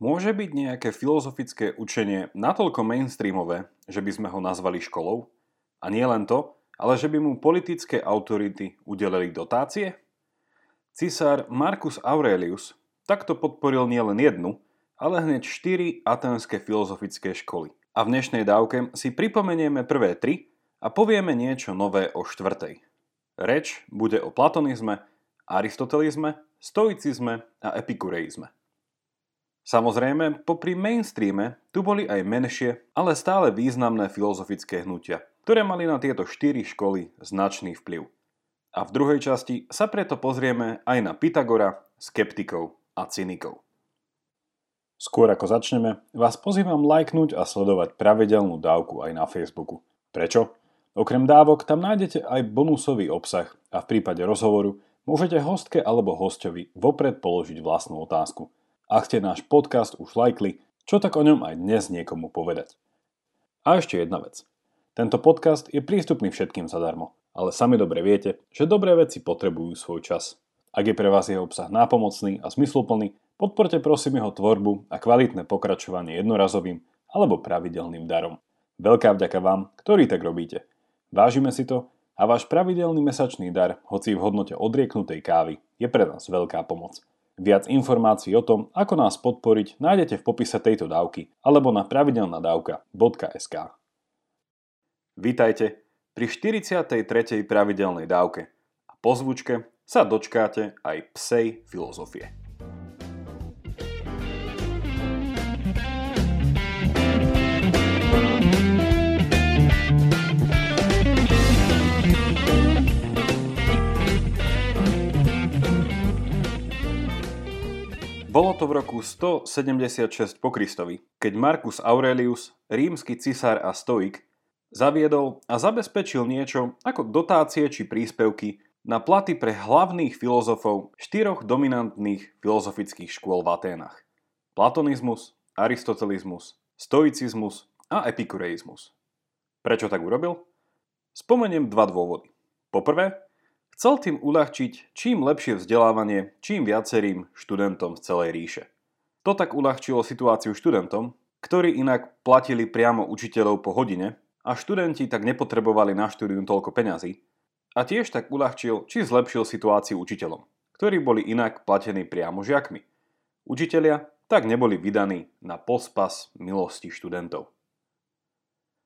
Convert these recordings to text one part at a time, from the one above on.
Môže byť nejaké filozofické učenie natoľko mainstreamové, že by sme ho nazvali školou? A nie len to, ale že by mu politické autority udelili dotácie? Cisár Marcus Aurelius takto podporil nielen jednu, ale hneď štyri atenské filozofické školy. A v dnešnej dávke si pripomenieme prvé tri a povieme niečo nové o štvrtej. Reč bude o platonizme, aristotelizme, stoicizme a epikureizme. Samozrejme, popri mainstreame tu boli aj menšie, ale stále významné filozofické hnutia, ktoré mali na tieto štyri školy značný vplyv. A v druhej časti sa preto pozrieme aj na Pythagora, skeptikov a cynikov. Skôr ako začneme, vás pozývam lajknúť a sledovať pravidelnú dávku aj na Facebooku. Prečo? Okrem dávok tam nájdete aj bonusový obsah a v prípade rozhovoru môžete hostke alebo hostovi vopred položiť vlastnú otázku – ak ste náš podcast už lajkli, čo tak o ňom aj dnes niekomu povedať. A ešte jedna vec. Tento podcast je prístupný všetkým zadarmo, ale sami dobre viete, že dobré veci potrebujú svoj čas. Ak je pre vás jeho obsah nápomocný a zmysluplný, podporte prosím jeho tvorbu a kvalitné pokračovanie jednorazovým alebo pravidelným darom. Veľká vďaka vám, ktorí tak robíte. Vážime si to a váš pravidelný mesačný dar, hoci v hodnote odrieknutej kávy, je pre nás veľká pomoc. Viac informácií o tom, ako nás podporiť, nájdete v popise tejto dávky alebo na pravidelnadavka.sk. Vítajte pri 43. pravidelnej dávke a po zvučke sa dočkáte aj psej filozofie. To v roku 176 po Kristovi, keď Marcus Aurelius, rímsky cisár a stoik, zaviedol a zabezpečil niečo ako dotácie či príspevky na platy pre hlavných filozofov štyroch dominantných filozofických škôl v Aténach. Platonizmus, aristotelizmus, stoicizmus a epikureizmus. Prečo tak urobil? Spomeniem dva dôvody. Poprvé, Chcel tým uľahčiť čím lepšie vzdelávanie čím viacerým študentom z celej ríše. To tak uľahčilo situáciu študentom, ktorí inak platili priamo učiteľov po hodine a študenti tak nepotrebovali na štúdium toľko peňazí a tiež tak uľahčil či zlepšil situáciu učiteľom, ktorí boli inak platení priamo žiakmi. Učitelia tak neboli vydaní na pospas milosti študentov.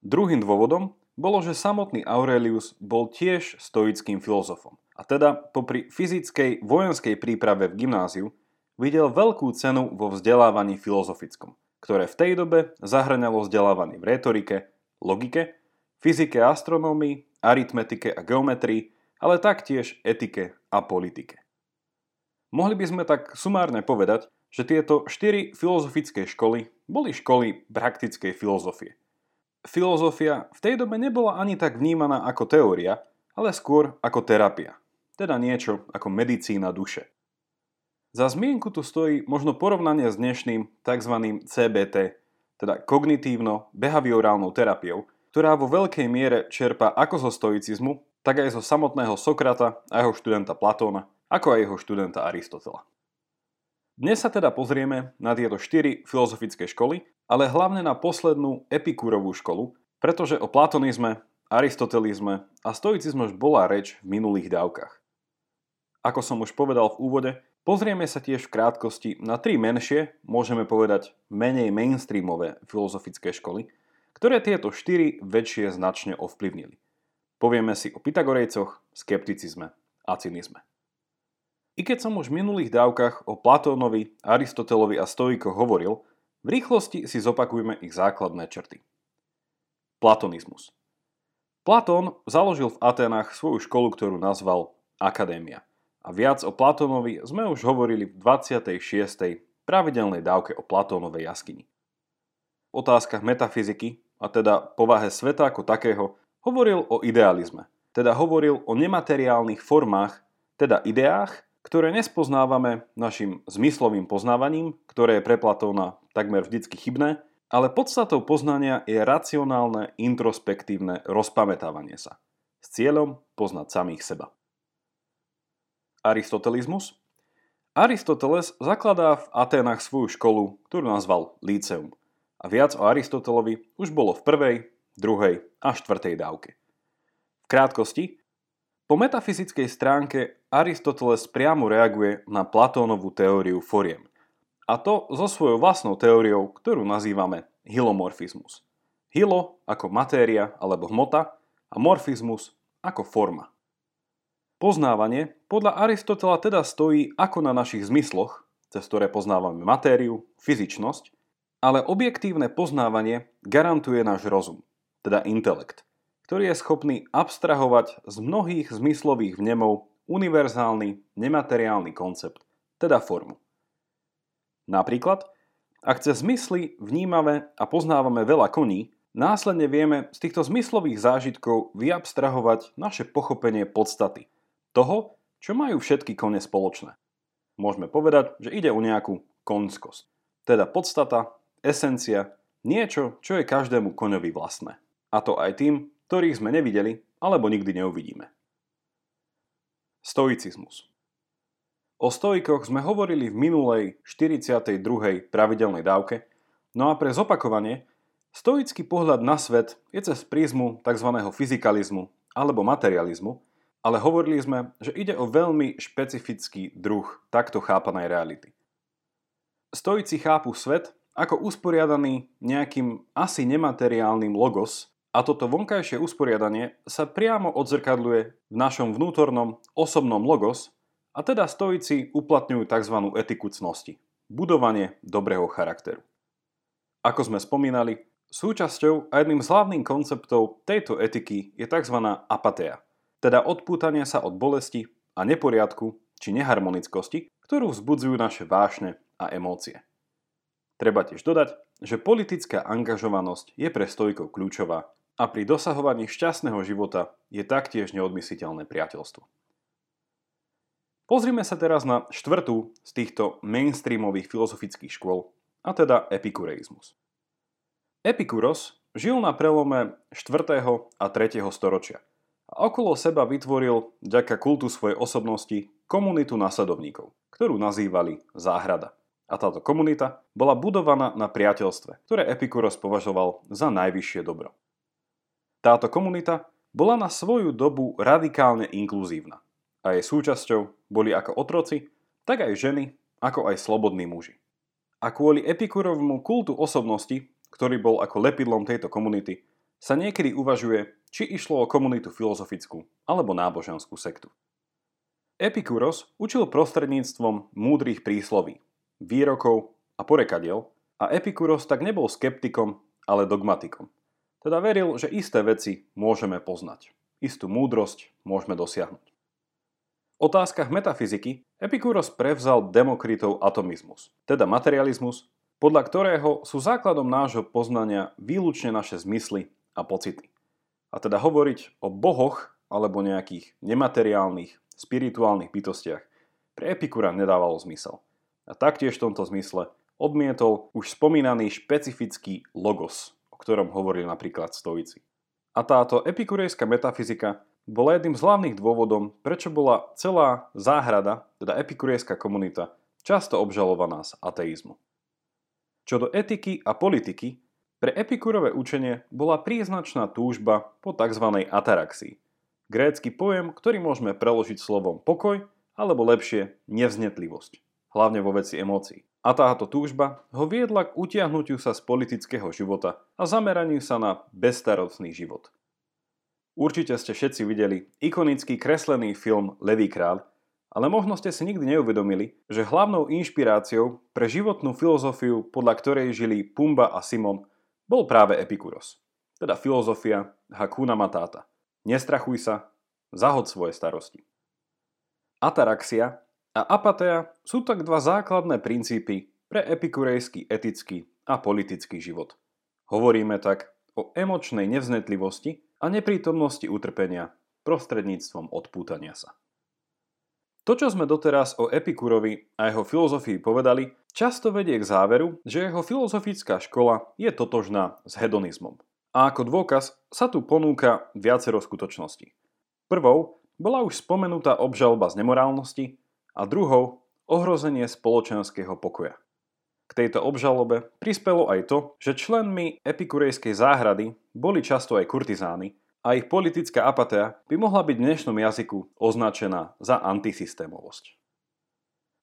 Druhým dôvodom bolo, že samotný Aurelius bol tiež stoickým filozofom. A teda popri fyzickej vojenskej príprave v gymnáziu videl veľkú cenu vo vzdelávaní filozofickom, ktoré v tej dobe zahrňalo vzdelávanie v retorike, logike, fyzike a astronómii, aritmetike a geometrii, ale taktiež etike a politike. Mohli by sme tak sumárne povedať, že tieto štyri filozofické školy boli školy praktickej filozofie – filozofia v tej dobe nebola ani tak vnímaná ako teória, ale skôr ako terapia, teda niečo ako medicína duše. Za zmienku tu stojí možno porovnanie s dnešným tzv. CBT, teda kognitívno-behaviorálnou terapiou, ktorá vo veľkej miere čerpa ako zo stoicizmu, tak aj zo samotného Sokrata a jeho študenta Platóna, ako aj jeho študenta Aristotela. Dnes sa teda pozrieme na tieto štyri filozofické školy, ale hlavne na poslednú epikúrovú školu, pretože o platonizme, aristotelizme a stoicizme už bola reč v minulých dávkach. Ako som už povedal v úvode, pozrieme sa tiež v krátkosti na tri menšie, môžeme povedať menej mainstreamové filozofické školy, ktoré tieto štyri väčšie značne ovplyvnili. Povieme si o Pythagorejcoch, skepticizme a cynizme. I keď som už v minulých dávkach o Platónovi, Aristotelovi a Stoikoch hovoril, v rýchlosti si zopakujme ich základné črty. Platonizmus. Platón založil v Atenách svoju školu, ktorú nazval Akadémia. A viac o Platónovi sme už hovorili v 26. pravidelnej dávke o Platónovej jaskyni. V otázkach metafyziky, a teda povahe sveta ako takého, hovoril o idealizme, teda hovoril o nemateriálnych formách, teda ideách, ktoré nespoznávame našim zmyslovým poznávaním, ktoré je pre Platóna takmer vždycky chybné, ale podstatou poznania je racionálne, introspektívne rozpamätávanie sa s cieľom poznať samých seba. Aristotelizmus Aristoteles zakladá v Atenách svoju školu, ktorú nazval Líceum. A viac o Aristotelovi už bolo v prvej, druhej a štvrtej dávke. V krátkosti, po metafyzickej stránke Aristoteles priamo reaguje na Platónovú teóriu foriem. A to so svojou vlastnou teóriou, ktorú nazývame hilomorfizmus. Hilo ako matéria alebo hmota a morfizmus ako forma. Poznávanie podľa Aristotela teda stojí ako na našich zmysloch, cez ktoré poznávame matériu, fyzičnosť, ale objektívne poznávanie garantuje náš rozum, teda intelekt ktorý je schopný abstrahovať z mnohých zmyslových vnemov univerzálny nemateriálny koncept, teda formu. Napríklad, ak cez zmysly vnímame a poznávame veľa koní, následne vieme z týchto zmyslových zážitkov vyabstrahovať naše pochopenie podstaty, toho, čo majú všetky kone spoločné. Môžeme povedať, že ide o nejakú konskosť, teda podstata, esencia, niečo, čo je každému koňovi vlastné. A to aj tým, ktorých sme nevideli alebo nikdy neuvidíme. Stoicizmus O stoikoch sme hovorili v minulej 42. pravidelnej dávke, no a pre zopakovanie, stoický pohľad na svet je cez prízmu tzv. fyzikalizmu alebo materializmu, ale hovorili sme, že ide o veľmi špecifický druh takto chápanej reality. Stoici chápu svet ako usporiadaný nejakým asi nemateriálnym logos, a toto vonkajšie usporiadanie sa priamo odzrkadľuje v našom vnútornom osobnom logos a teda stoici uplatňujú tzv. etiku cnosti, budovanie dobrého charakteru. Ako sme spomínali, súčasťou a jedným z hlavných konceptov tejto etiky je tzv. apatia, teda odpútanie sa od bolesti a neporiadku či neharmonickosti, ktorú vzbudzujú naše vášne a emócie. Treba tiež dodať, že politická angažovanosť je pre stojkov kľúčová a pri dosahovaní šťastného života je taktiež neodmysliteľné priateľstvo. Pozrime sa teraz na štvrtú z týchto mainstreamových filozofických škôl, a teda epikureizmus. Epikuros žil na prelome 4. a 3. storočia a okolo seba vytvoril, vďaka kultu svojej osobnosti, komunitu nasledovníkov, ktorú nazývali záhrada. A táto komunita bola budovaná na priateľstve, ktoré Epikuros považoval za najvyššie dobro. Táto komunita bola na svoju dobu radikálne inkluzívna a jej súčasťou boli ako otroci, tak aj ženy, ako aj slobodní muži. A kvôli Epikurovmu kultu osobnosti, ktorý bol ako lepidlom tejto komunity, sa niekedy uvažuje, či išlo o komunitu filozofickú alebo náboženskú sektu. Epikuros učil prostredníctvom múdrych prísloví, výrokov a porekadiel a Epikuros tak nebol skeptikom, ale dogmatikom. Teda veril, že isté veci môžeme poznať. Istú múdrosť môžeme dosiahnuť. V otázkach metafyziky Epikúros prevzal Demokritov atomizmus, teda materializmus, podľa ktorého sú základom nášho poznania výlučne naše zmysly a pocity. A teda hovoriť o bohoch alebo nejakých nemateriálnych, spirituálnych bytostiach pre Epikúra nedávalo zmysel. A taktiež v tomto zmysle odmietol už spomínaný špecifický logos, ktorom hovorili napríklad stoici. A táto epikurejská metafyzika bola jedným z hlavných dôvodom, prečo bola celá záhrada, teda epikurejská komunita, často obžalovaná z ateizmu. Čo do etiky a politiky, pre epikurové učenie bola príznačná túžba po tzv. ataraxii. Grécky pojem, ktorý môžeme preložiť slovom pokoj, alebo lepšie nevznetlivosť, hlavne vo veci emócií. A táto túžba ho viedla k utiahnutiu sa z politického života a zameraniu sa na bezstarostný život. Určite ste všetci videli ikonický kreslený film Levý kráľ, ale možno ste si nikdy neuvedomili, že hlavnou inšpiráciou pre životnú filozofiu, podľa ktorej žili Pumba a Simon, bol práve Epikuros. Teda filozofia Hakuna Matata. Nestrachuj sa, zahod svoje starosti. Ataraxia a apatea sú tak dva základné princípy pre epikurejský etický a politický život. Hovoríme tak o emočnej nevznetlivosti a neprítomnosti utrpenia prostredníctvom odpútania sa. To, čo sme doteraz o Epikurovi a jeho filozofii povedali, často vedie k záveru, že jeho filozofická škola je totožná s hedonizmom. A ako dôkaz sa tu ponúka viacero skutočností. Prvou bola už spomenutá obžalba z nemorálnosti, a druhou ohrozenie spoločenského pokoja. K tejto obžalobe prispelo aj to, že členmi epikurejskej záhrady boli často aj kurtizány a ich politická apatia by mohla byť v dnešnom jazyku označená za antisystémovosť.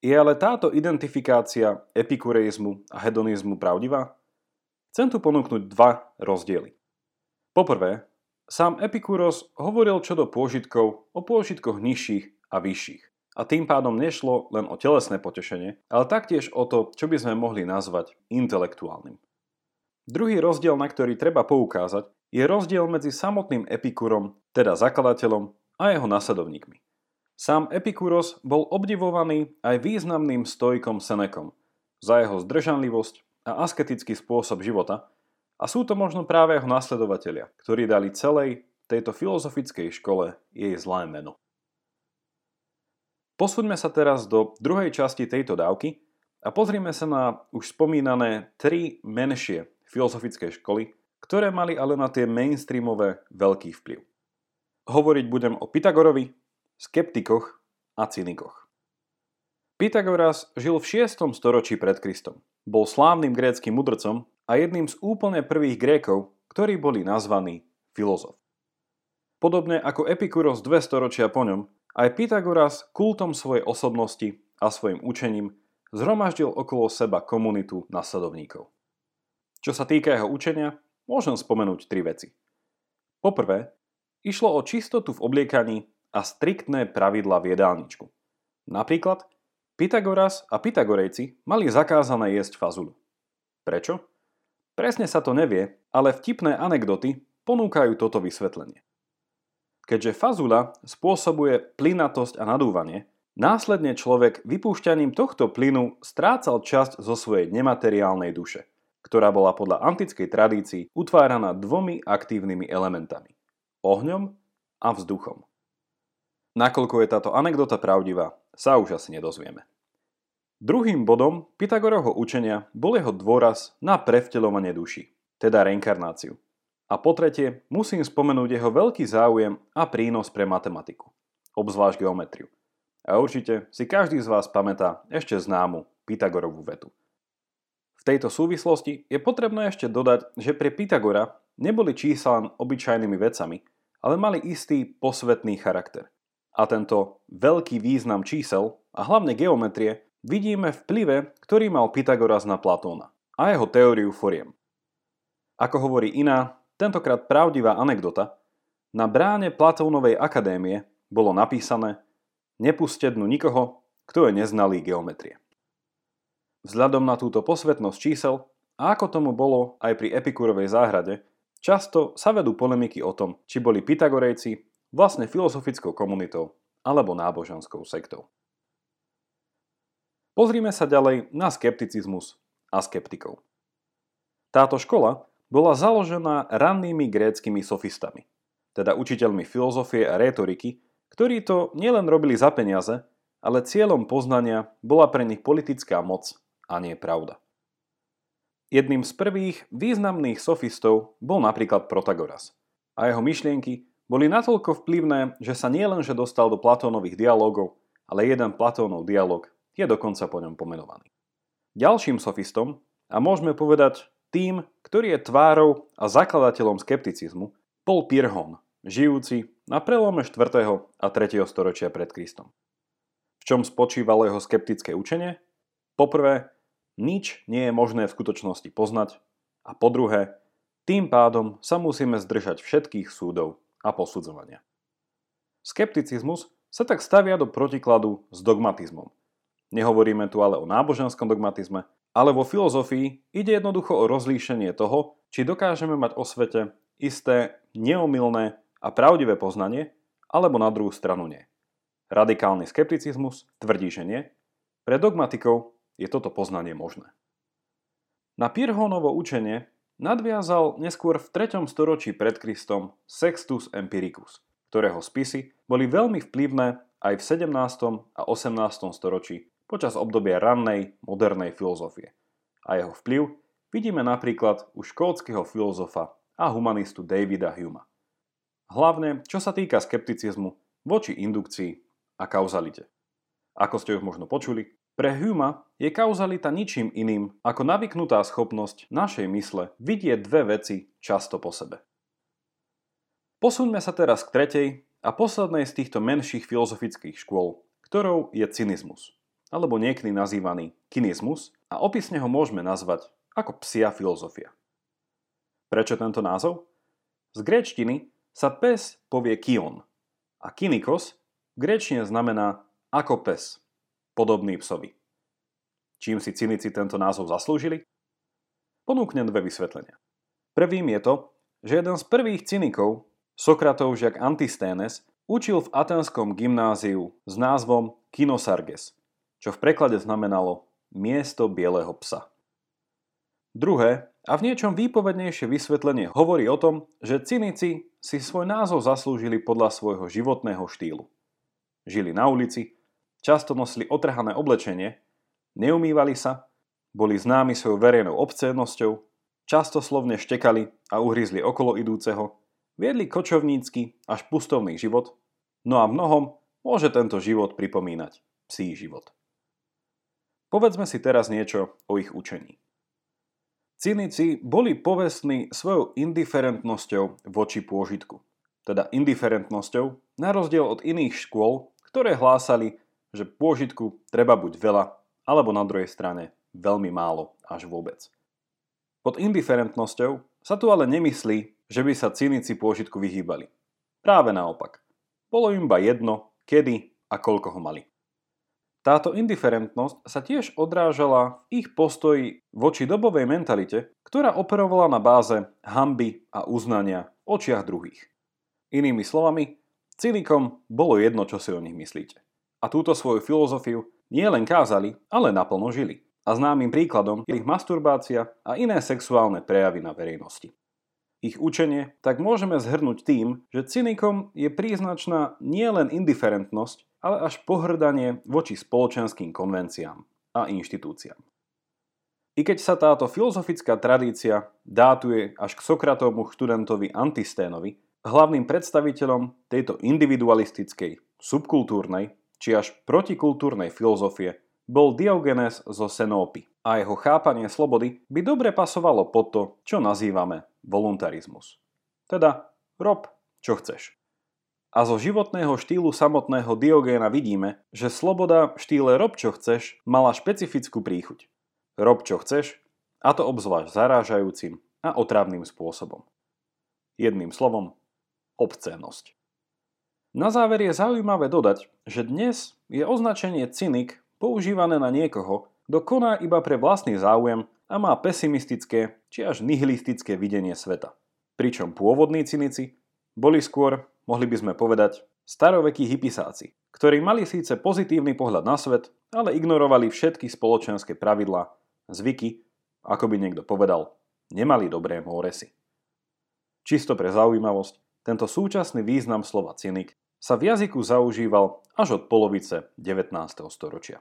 Je ale táto identifikácia epikureizmu a hedonizmu pravdivá? Chcem tu ponúknuť dva rozdiely. Poprvé, Sám Epikúros hovoril čo do pôžitkov o pôžitkoch nižších a vyšších. A tým pádom nešlo len o telesné potešenie, ale taktiež o to, čo by sme mohli nazvať intelektuálnym. Druhý rozdiel, na ktorý treba poukázať, je rozdiel medzi samotným Epikúrom, teda zakladateľom, a jeho nasledovníkmi. Sám Epikúros bol obdivovaný aj významným stojkom Senekom za jeho zdržanlivosť a asketický spôsob života, a sú to možno práve jeho nasledovatelia, ktorí dali celej tejto filozofickej škole jej zlé meno. Posúďme sa teraz do druhej časti tejto dávky a pozrime sa na už spomínané tri menšie filozofické školy, ktoré mali ale na tie mainstreamové veľký vplyv. Hovoriť budem o Pythagorovi, skeptikoch a cynikoch. Pythagoras žil v 6. storočí pred Kristom. Bol slávnym gréckým mudrcom a jedným z úplne prvých Grékov, ktorí boli nazvaní filozof. Podobne ako Epikuros dve storočia po ňom, aj Pythagoras kultom svojej osobnosti a svojim učením zhromaždil okolo seba komunitu nasledovníkov. Čo sa týka jeho učenia, môžem spomenúť tri veci. Poprvé, išlo o čistotu v obliekaní a striktné pravidla v jedálničku. Napríklad, Pythagoras a Pythagorejci mali zakázané jesť fazulu. Prečo? Presne sa to nevie, ale vtipné anekdoty ponúkajú toto vysvetlenie. Keďže fazula spôsobuje plynatosť a nadúvanie, následne človek vypúšťaním tohto plynu strácal časť zo svojej nemateriálnej duše, ktorá bola podľa antickej tradícii utváraná dvomi aktívnymi elementami – ohňom a vzduchom. Nakoľko je táto anekdota pravdivá, sa už asi nedozvieme. Druhým bodom Pythagorovho učenia bol jeho dôraz na prevteľovanie duši, teda reinkarnáciu. A po tretie musím spomenúť jeho veľký záujem a prínos pre matematiku, obzvlášť geometriu. A určite si každý z vás pamätá ešte známu Pythagorovú vetu. V tejto súvislosti je potrebné ešte dodať, že pre Pythagora neboli čísla len obyčajnými vecami, ale mali istý posvetný charakter. A tento veľký význam čísel a hlavne geometrie vidíme vplyve, ktorý mal Pythagoras na Platóna a jeho teóriu foriem. Ako hovorí iná, tentokrát pravdivá anekdota, na bráne Platónovej akadémie bolo napísané Nepuste dnu nikoho, kto je neznalý geometrie. Vzhľadom na túto posvetnosť čísel a ako tomu bolo aj pri Epikurovej záhrade, často sa vedú polemiky o tom, či boli Pythagorejci vlastne filozofickou komunitou alebo náboženskou sektou. Pozrime sa ďalej na skepticizmus a skeptikov. Táto škola bola založená rannými gréckými sofistami, teda učiteľmi filozofie a rétoriky, ktorí to nielen robili za peniaze, ale cieľom poznania bola pre nich politická moc a nie pravda. Jedným z prvých významných sofistov bol napríklad Protagoras a jeho myšlienky boli natoľko vplyvné, že sa nielenže dostal do Platónových dialogov, ale jeden Platónov dialog je dokonca po ňom pomenovaný. Ďalším sofistom, a môžeme povedať tým, ktorý je tvárou a zakladateľom skepticizmu, bol Pirhon, žijúci na prelome 4. a 3. storočia pred Kristom. V čom spočívalo jeho skeptické učenie? Poprvé, nič nie je možné v skutočnosti poznať a po druhé, tým pádom sa musíme zdržať všetkých súdov a posudzovania. Skepticizmus sa tak stavia do protikladu s dogmatizmom, Nehovoríme tu ale o náboženskom dogmatizme, ale vo filozofii ide jednoducho o rozlíšenie toho, či dokážeme mať o svete isté neomilné a pravdivé poznanie, alebo na druhú stranu nie. Radikálny skepticizmus tvrdí, že nie. Pre dogmatikov je toto poznanie možné. Na Pirhonovo učenie nadviazal neskôr v 3. storočí pred Kristom Sextus Empiricus, ktorého spisy boli veľmi vplyvné aj v 17. a 18. storočí počas obdobia rannej, modernej filozofie. A jeho vplyv vidíme napríklad u škótskeho filozofa a humanistu Davida Huma. Hlavne, čo sa týka skepticizmu voči indukcii a kauzalite. Ako ste už možno počuli, Pre Huma je kauzalita ničím iným ako navyknutá schopnosť našej mysle vidieť dve veci často po sebe. Posuňme sa teraz k tretej a poslednej z týchto menších filozofických škôl, ktorou je cynizmus, alebo niekedy nazývaný kinizmus a opisne ho môžeme nazvať ako psia filozofia. Prečo tento názov? Z gréčtiny sa pes povie kion a kinikos v gréčtine znamená ako pes, podobný psovi. Čím si cynici tento názov zaslúžili? Ponúknem dve vysvetlenia. Prvým je to, že jeden z prvých cynikov, Sokratov žiak Antisténes, učil v atenskom gymnáziu s názvom Kinosarges, čo v preklade znamenalo miesto bieleho psa. Druhé a v niečom výpovednejšie vysvetlenie hovorí o tom, že cynici si svoj názov zaslúžili podľa svojho životného štýlu. Žili na ulici, často nosili otrhané oblečenie, neumývali sa, boli známi svojou verejnou obcédnosťou, často slovne štekali a uhryzli okolo idúceho, viedli kočovnícky až pustovný život, no a mnohom môže tento život pripomínať psí život. Povedzme si teraz niečo o ich učení. Cynici boli povestní svojou indiferentnosťou voči pôžitku, teda indiferentnosťou na rozdiel od iných škôl, ktoré hlásali, že pôžitku treba buď veľa, alebo na druhej strane veľmi málo až vôbec. Pod indiferentnosťou sa tu ale nemyslí, že by sa cynici pôžitku vyhýbali. Práve naopak. Bolo im iba jedno, kedy a koľko ho mali. Táto indiferentnosť sa tiež odrážala v ich postoji voči dobovej mentalite, ktorá operovala na báze hamby a uznania očiach druhých. Inými slovami, cynikom bolo jedno, čo si o nich myslíte. A túto svoju filozofiu nie len kázali, ale naplno žili. A známym príkladom je ich masturbácia a iné sexuálne prejavy na verejnosti. Ich učenie tak môžeme zhrnúť tým, že cynikom je príznačná nielen indiferentnosť, ale až pohrdanie voči spoločenským konvenciám a inštitúciám. I keď sa táto filozofická tradícia dátuje až k Sokratovmu študentovi Antisténovi, hlavným predstaviteľom tejto individualistickej, subkultúrnej či až protikultúrnej filozofie bol Diogenes zo Senópy a jeho chápanie slobody by dobre pasovalo pod to, čo nazývame voluntarizmus. Teda rob, čo chceš. A zo životného štýlu samotného Diogéna vidíme, že sloboda v štýle rob čo chceš mala špecifickú príchuť. Rob čo chceš, a to obzvlášť zarážajúcim a otravným spôsobom. Jedným slovom, obcénosť. Na záver je zaujímavé dodať, že dnes je označenie cynik používané na niekoho, kto koná iba pre vlastný záujem a má pesimistické či až nihilistické videnie sveta. Pričom pôvodní cynici boli skôr mohli by sme povedať, starovekí hypisáci, ktorí mali síce pozitívny pohľad na svet, ale ignorovali všetky spoločenské pravidlá, zvyky, ako by niekto povedal, nemali dobré móresy. Čisto pre zaujímavosť, tento súčasný význam slova cynik sa v jazyku zaužíval až od polovice 19. storočia.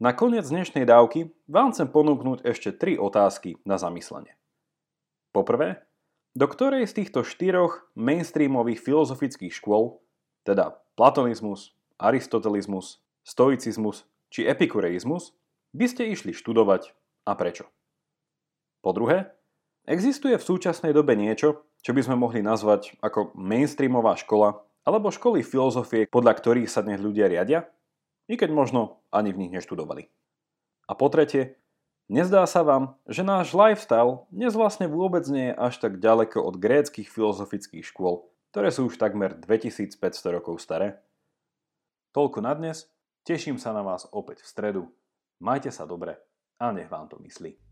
Na koniec dnešnej dávky vám chcem ponúknuť ešte tri otázky na zamyslenie. Poprvé, do ktorej z týchto štyroch mainstreamových filozofických škôl, teda platonizmus, aristotelizmus, stoicizmus či epikureizmus, by ste išli študovať a prečo? Po druhé, existuje v súčasnej dobe niečo, čo by sme mohli nazvať ako mainstreamová škola alebo školy filozofie, podľa ktorých sa dnes ľudia riadia, i keď možno ani v nich neštudovali. A po tretie, Nezdá sa vám, že náš lifestyle dnes vlastne vôbec nie je až tak ďaleko od gréckých filozofických škôl, ktoré sú už takmer 2500 rokov staré? Toľko na dnes, teším sa na vás opäť v stredu. Majte sa dobre a nech vám to myslí.